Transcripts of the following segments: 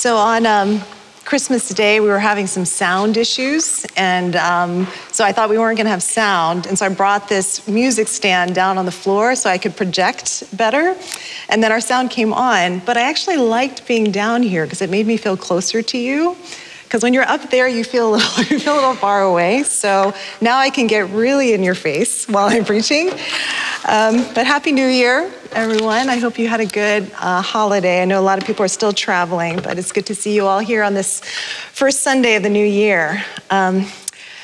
So on um, Christmas Day, we were having some sound issues, and um, so I thought we weren't going to have sound, and so I brought this music stand down on the floor so I could project better, and then our sound came on. But I actually liked being down here because it made me feel closer to you. Because when you're up there, you feel, a little, you feel a little far away. So now I can get really in your face while I'm preaching. Um, but Happy New Year, everyone. I hope you had a good uh, holiday. I know a lot of people are still traveling, but it's good to see you all here on this first Sunday of the new year. Um,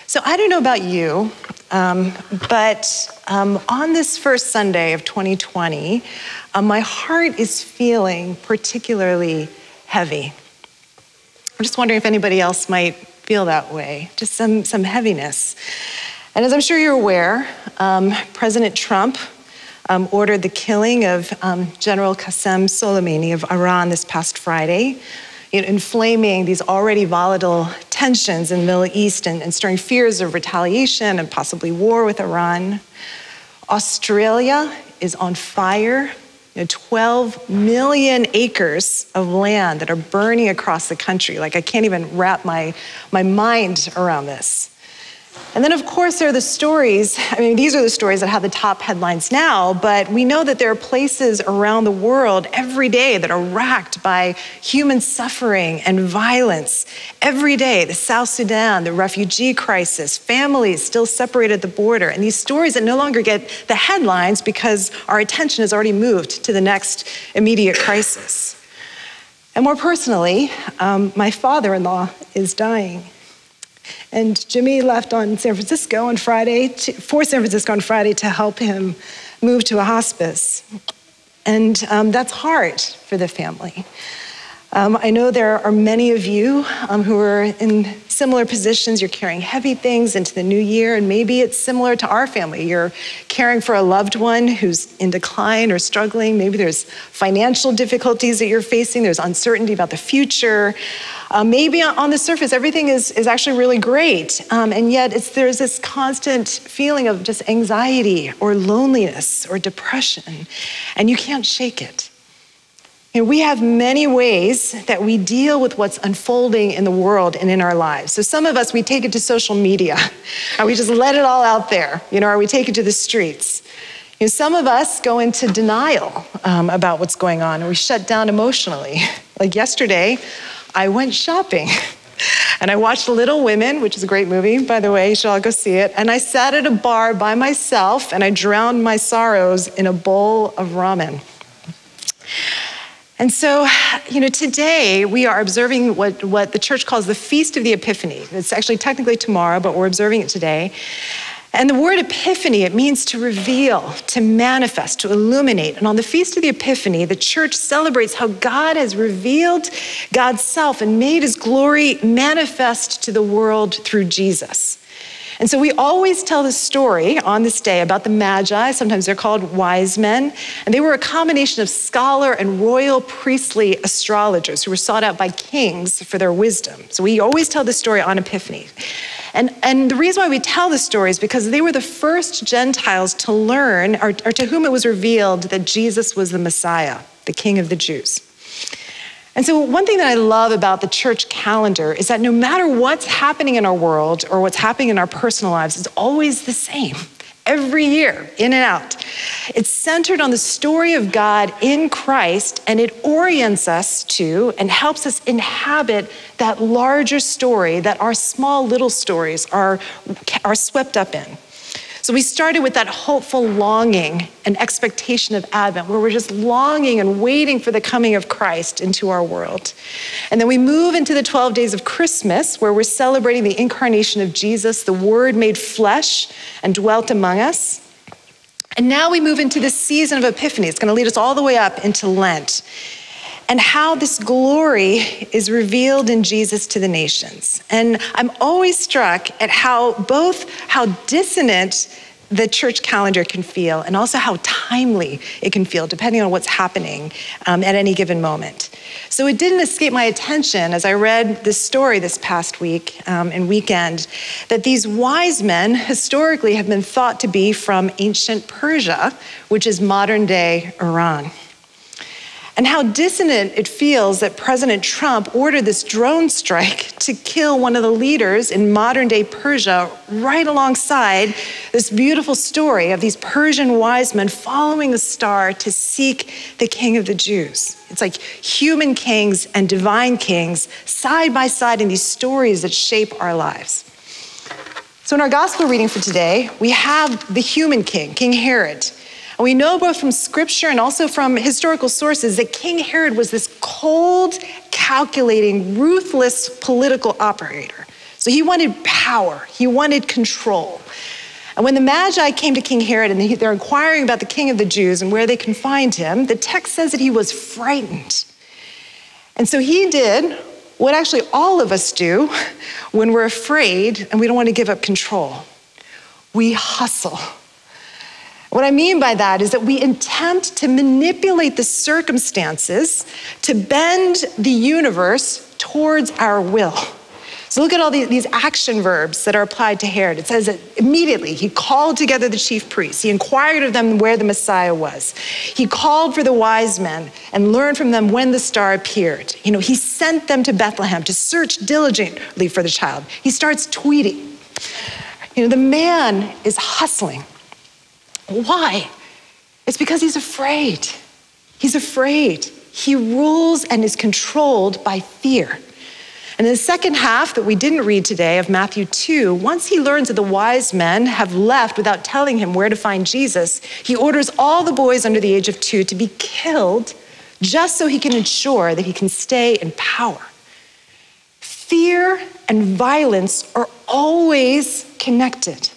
so I don't know about you, um, but um, on this first Sunday of 2020, uh, my heart is feeling particularly heavy. I'm just wondering if anybody else might feel that way, just some, some heaviness. And as I'm sure you're aware, um, President Trump um, ordered the killing of um, General Qasem Soleimani of Iran this past Friday, you know, inflaming these already volatile tensions in the Middle East and, and stirring fears of retaliation and possibly war with Iran. Australia is on fire. You know, 12 million acres of land that are burning across the country. Like, I can't even wrap my, my mind around this. And then, of course, there are the stories. I mean, these are the stories that have the top headlines now, but we know that there are places around the world every day that are racked by human suffering and violence. Every day, the South Sudan, the refugee crisis, families still separated at the border, and these stories that no longer get the headlines because our attention has already moved to the next immediate crisis. And more personally, um, my father in law is dying. And Jimmy left on San Francisco on Friday, to, for San Francisco on Friday to help him move to a hospice. And um, that's hard for the family. Um, I know there are many of you um, who are in similar positions. You're carrying heavy things into the new year, and maybe it's similar to our family. You're caring for a loved one who's in decline or struggling. Maybe there's financial difficulties that you're facing, there's uncertainty about the future. Uh, maybe on the surface, everything is, is actually really great, um, and yet there's this constant feeling of just anxiety or loneliness or depression, and you can't shake it. You know, we have many ways that we deal with what's unfolding in the world and in our lives. So some of us, we take it to social media, and we just let it all out there, you know, or we take it to the streets. You know, some of us go into denial um, about what's going on, and we shut down emotionally. Like yesterday, I went shopping. And I watched Little Women, which is a great movie, by the way. You should all go see it. And I sat at a bar by myself and I drowned my sorrows in a bowl of ramen. And so, you know, today we are observing what, what the church calls the Feast of the Epiphany. It's actually technically tomorrow, but we're observing it today. And the word epiphany, it means to reveal, to manifest, to illuminate. And on the Feast of the Epiphany, the church celebrates how God has revealed God's self and made his glory manifest to the world through Jesus. And so we always tell the story on this day about the Magi. Sometimes they're called wise men. And they were a combination of scholar and royal priestly astrologers who were sought out by kings for their wisdom. So we always tell the story on Epiphany. And, and the reason why we tell the story is because they were the first Gentiles to learn, or, or to whom it was revealed, that Jesus was the Messiah, the King of the Jews. And so, one thing that I love about the church calendar is that no matter what's happening in our world or what's happening in our personal lives, it's always the same every year, in and out. It's centered on the story of God in Christ, and it orients us to and helps us inhabit that larger story that our small little stories are, are swept up in. So we started with that hopeful longing and expectation of Advent, where we're just longing and waiting for the coming of Christ into our world. And then we move into the 12 days of Christmas, where we're celebrating the incarnation of Jesus, the Word made flesh and dwelt among us. And now we move into this season of Epiphany. It's going to lead us all the way up into Lent and how this glory is revealed in Jesus to the nations. And I'm always struck at how both how dissonant the church calendar can feel and also how timely it can feel depending on what's happening um, at any given moment. So it didn't escape my attention as I read this story this past week um, and weekend that these wise men historically have been thought to be from ancient Persia, which is modern day Iran. And how dissonant it feels that President Trump ordered this drone strike to kill one of the leaders in modern day Persia, right alongside this beautiful story of these Persian wise men following the star to seek the king of the Jews. It's like human kings and divine kings side by side in these stories that shape our lives. So, in our gospel reading for today, we have the human king, King Herod. And we know both from scripture and also from historical sources that King Herod was this cold, calculating, ruthless political operator. So he wanted power, he wanted control. And when the Magi came to King Herod and they're inquiring about the king of the Jews and where they can find him, the text says that he was frightened. And so he did what actually all of us do when we're afraid and we don't want to give up control we hustle. What I mean by that is that we attempt to manipulate the circumstances to bend the universe towards our will. So look at all these action verbs that are applied to Herod. It says that immediately he called together the chief priests. He inquired of them where the Messiah was. He called for the wise men and learned from them when the star appeared. You know, he sent them to Bethlehem to search diligently for the child. He starts tweeting. You know, the man is hustling. Why? It's because he's afraid. He's afraid. He rules and is controlled by fear. And in the second half that we didn't read today of Matthew 2, once he learns that the wise men have left without telling him where to find Jesus, he orders all the boys under the age of two to be killed just so he can ensure that he can stay in power. Fear and violence are always connected.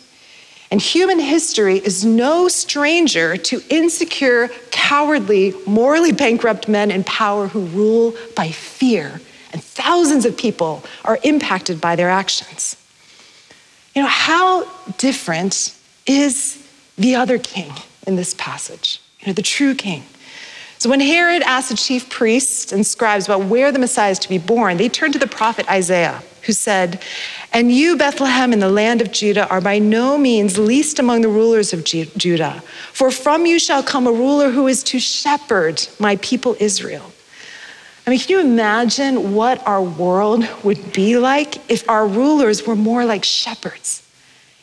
And human history is no stranger to insecure, cowardly, morally bankrupt men in power who rule by fear. And thousands of people are impacted by their actions. You know, how different is the other king in this passage? You know, the true king. So when Herod asked the chief priests and scribes about where the Messiah is to be born, they turned to the prophet Isaiah who said, And you, Bethlehem, in the land of Judah, are by no means least among the rulers of Judah, for from you shall come a ruler who is to shepherd my people Israel. I mean, can you imagine what our world would be like if our rulers were more like shepherds,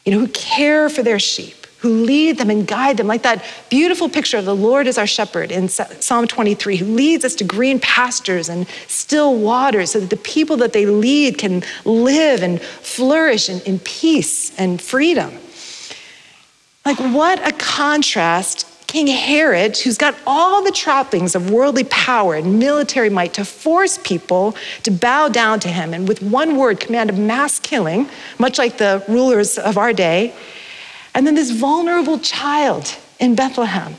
you know, who care for their sheep? Who lead them and guide them, like that beautiful picture of the Lord as our shepherd in Psalm 23, who leads us to green pastures and still waters so that the people that they lead can live and flourish in, in peace and freedom. Like, what a contrast King Herod, who's got all the trappings of worldly power and military might to force people to bow down to him and with one word command a mass killing, much like the rulers of our day, and then this vulnerable child in Bethlehem.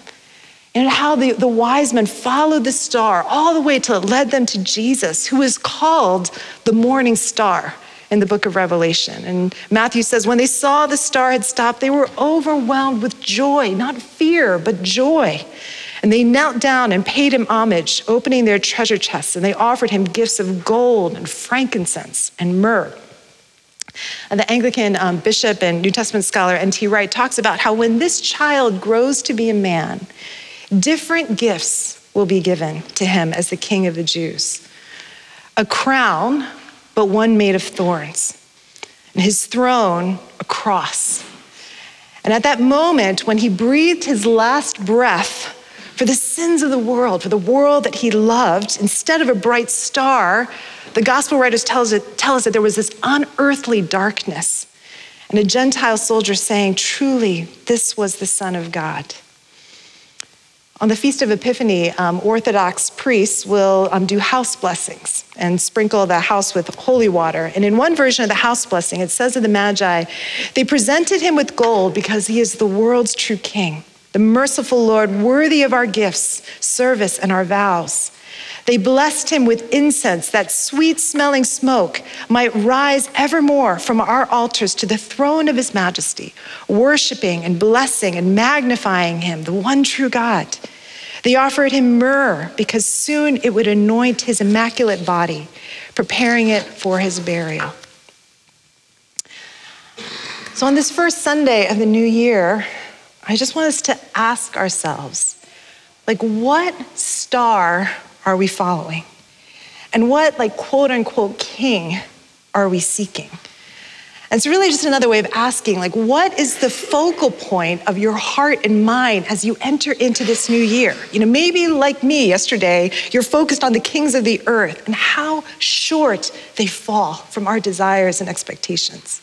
And how the, the wise men followed the star all the way till it led them to Jesus, who is called the morning star in the book of Revelation. And Matthew says, when they saw the star had stopped, they were overwhelmed with joy, not fear, but joy. And they knelt down and paid him homage, opening their treasure chests, and they offered him gifts of gold and frankincense and myrrh. And the Anglican um, bishop and New Testament scholar N.T. Wright talks about how when this child grows to be a man, different gifts will be given to him as the king of the Jews. A crown, but one made of thorns, and his throne, a cross. And at that moment, when he breathed his last breath for the sins of the world, for the world that he loved, instead of a bright star, the gospel writers tell us, that there was this unearthly darkness and a Gentile soldier saying, Truly, this was the Son of God. On the Feast of Epiphany, um, Orthodox priests will um, do house blessings and sprinkle the house with holy water. And in one version of the house blessing, it says of the Magi, they presented him with gold because he is the world's true king, the merciful Lord, worthy of our gifts, service, and our vows. They blessed him with incense, that sweet smelling smoke might rise evermore from our altars to the throne of his majesty, worshiping and blessing and magnifying him, the one true God. They offered him myrrh because soon it would anoint his immaculate body, preparing it for his burial. So, on this first Sunday of the new year, I just want us to ask ourselves like, what star are we following? And what, like, quote unquote, king are we seeking? And it's really just another way of asking, like, what is the focal point of your heart and mind as you enter into this new year? You know, maybe like me yesterday, you're focused on the kings of the earth and how short they fall from our desires and expectations.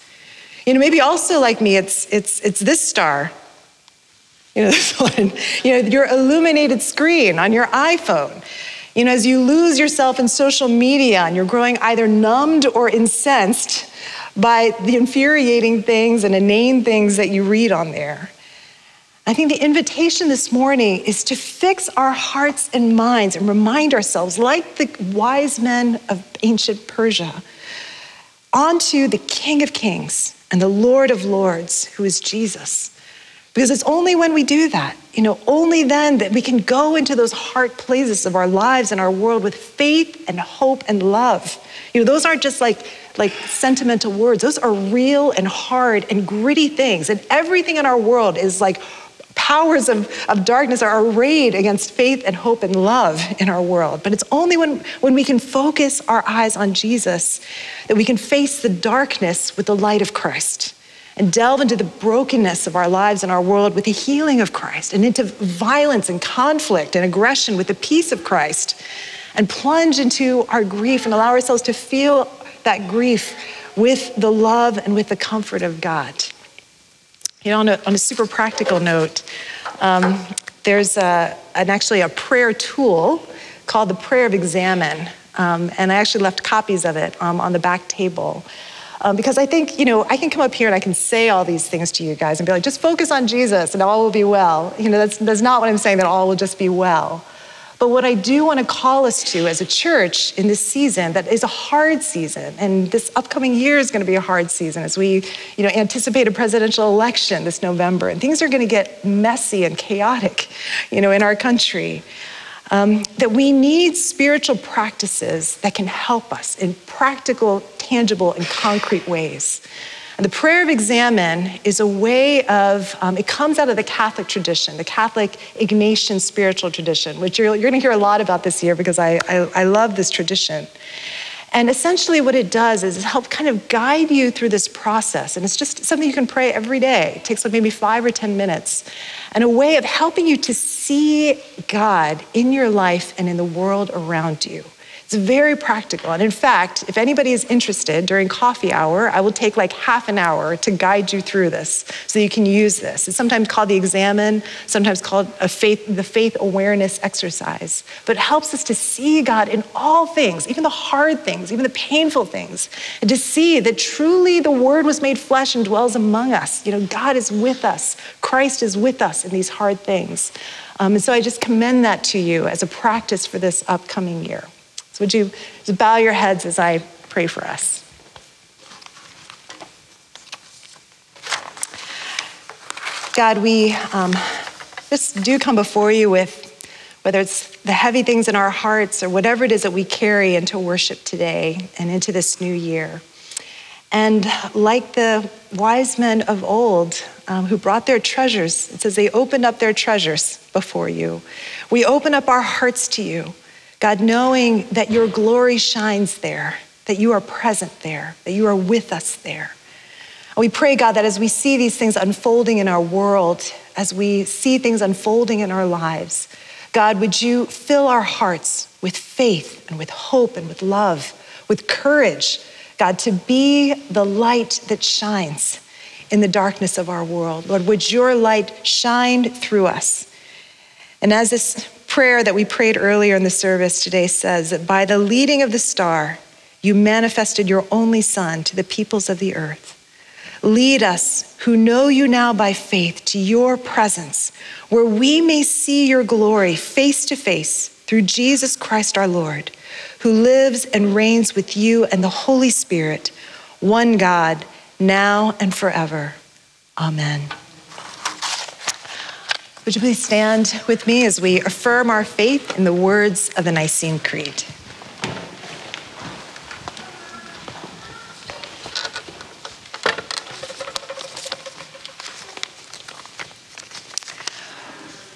You know, maybe also like me, it's it's it's this star. You know, this one. You know, your illuminated screen on your iPhone. You know, as you lose yourself in social media and you're growing either numbed or incensed by the infuriating things and inane things that you read on there. I think the invitation this morning is to fix our hearts and minds and remind ourselves, like the wise men of ancient Persia, onto the King of Kings and the Lord of Lords, who is Jesus. Because it's only when we do that, you know, only then that we can go into those hard places of our lives and our world with faith and hope and love. You know, those aren't just like like sentimental words. Those are real and hard and gritty things. And everything in our world is like powers of, of darkness are arrayed against faith and hope and love in our world. But it's only when, when we can focus our eyes on Jesus that we can face the darkness with the light of Christ and delve into the brokenness of our lives and our world with the healing of Christ, and into violence and conflict and aggression with the peace of Christ, and plunge into our grief and allow ourselves to feel that grief with the love and with the comfort of God. You know, on a, on a super practical note, um, there's a, an, actually a prayer tool called the Prayer of Examen. Um, and I actually left copies of it um, on the back table. Um, because I think, you know, I can come up here and I can say all these things to you guys and be like, just focus on Jesus and all will be well. You know, that's, that's not what I'm saying, that all will just be well. But what I do want to call us to as a church in this season that is a hard season, and this upcoming year is going to be a hard season as we, you know, anticipate a presidential election this November, and things are going to get messy and chaotic, you know, in our country. Um, that we need spiritual practices that can help us in practical, tangible, and concrete ways. And the prayer of examen is a way of, um, it comes out of the Catholic tradition, the Catholic Ignatian spiritual tradition, which you're, you're going to hear a lot about this year because I, I, I love this tradition. And essentially, what it does is help kind of guide you through this process. And it's just something you can pray every day. It takes like maybe five or 10 minutes. And a way of helping you to see God in your life and in the world around you. It's very practical. And in fact, if anybody is interested during coffee hour, I will take like half an hour to guide you through this so you can use this. It's sometimes called the examen, sometimes called a faith, the faith awareness exercise. But it helps us to see God in all things, even the hard things, even the painful things, and to see that truly the word was made flesh and dwells among us. You know, God is with us. Christ is with us in these hard things. Um, and so I just commend that to you as a practice for this upcoming year. So, would you bow your heads as I pray for us? God, we um, just do come before you with whether it's the heavy things in our hearts or whatever it is that we carry into worship today and into this new year. And like the wise men of old um, who brought their treasures, it says they opened up their treasures before you. We open up our hearts to you. God, knowing that your glory shines there, that you are present there, that you are with us there. And we pray, God, that as we see these things unfolding in our world, as we see things unfolding in our lives, God, would you fill our hearts with faith and with hope and with love, with courage, God, to be the light that shines in the darkness of our world. Lord, would your light shine through us? And as this prayer that we prayed earlier in the service today says that by the leading of the star, you manifested your only Son to the peoples of the earth. Lead us, who know you now by faith, to your presence, where we may see your glory face to face through Jesus Christ our Lord, who lives and reigns with you and the Holy Spirit, one God, now and forever. Amen. Would you please stand with me as we affirm our faith in the words of the Nicene Creed?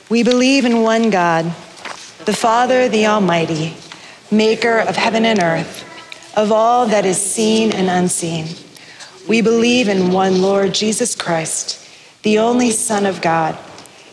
We believe in one God, the Father, the Almighty maker of heaven and earth, of all that is seen and unseen. We believe in one Lord Jesus Christ, the only Son of God,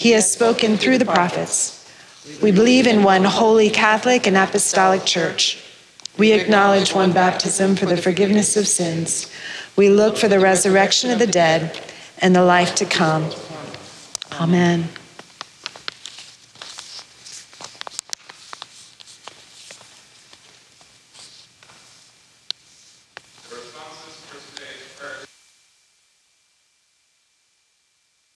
He has spoken through the prophets. We believe in one holy Catholic and Apostolic Church. We acknowledge one baptism for the forgiveness of sins. We look for the resurrection of the dead and the life to come. Amen.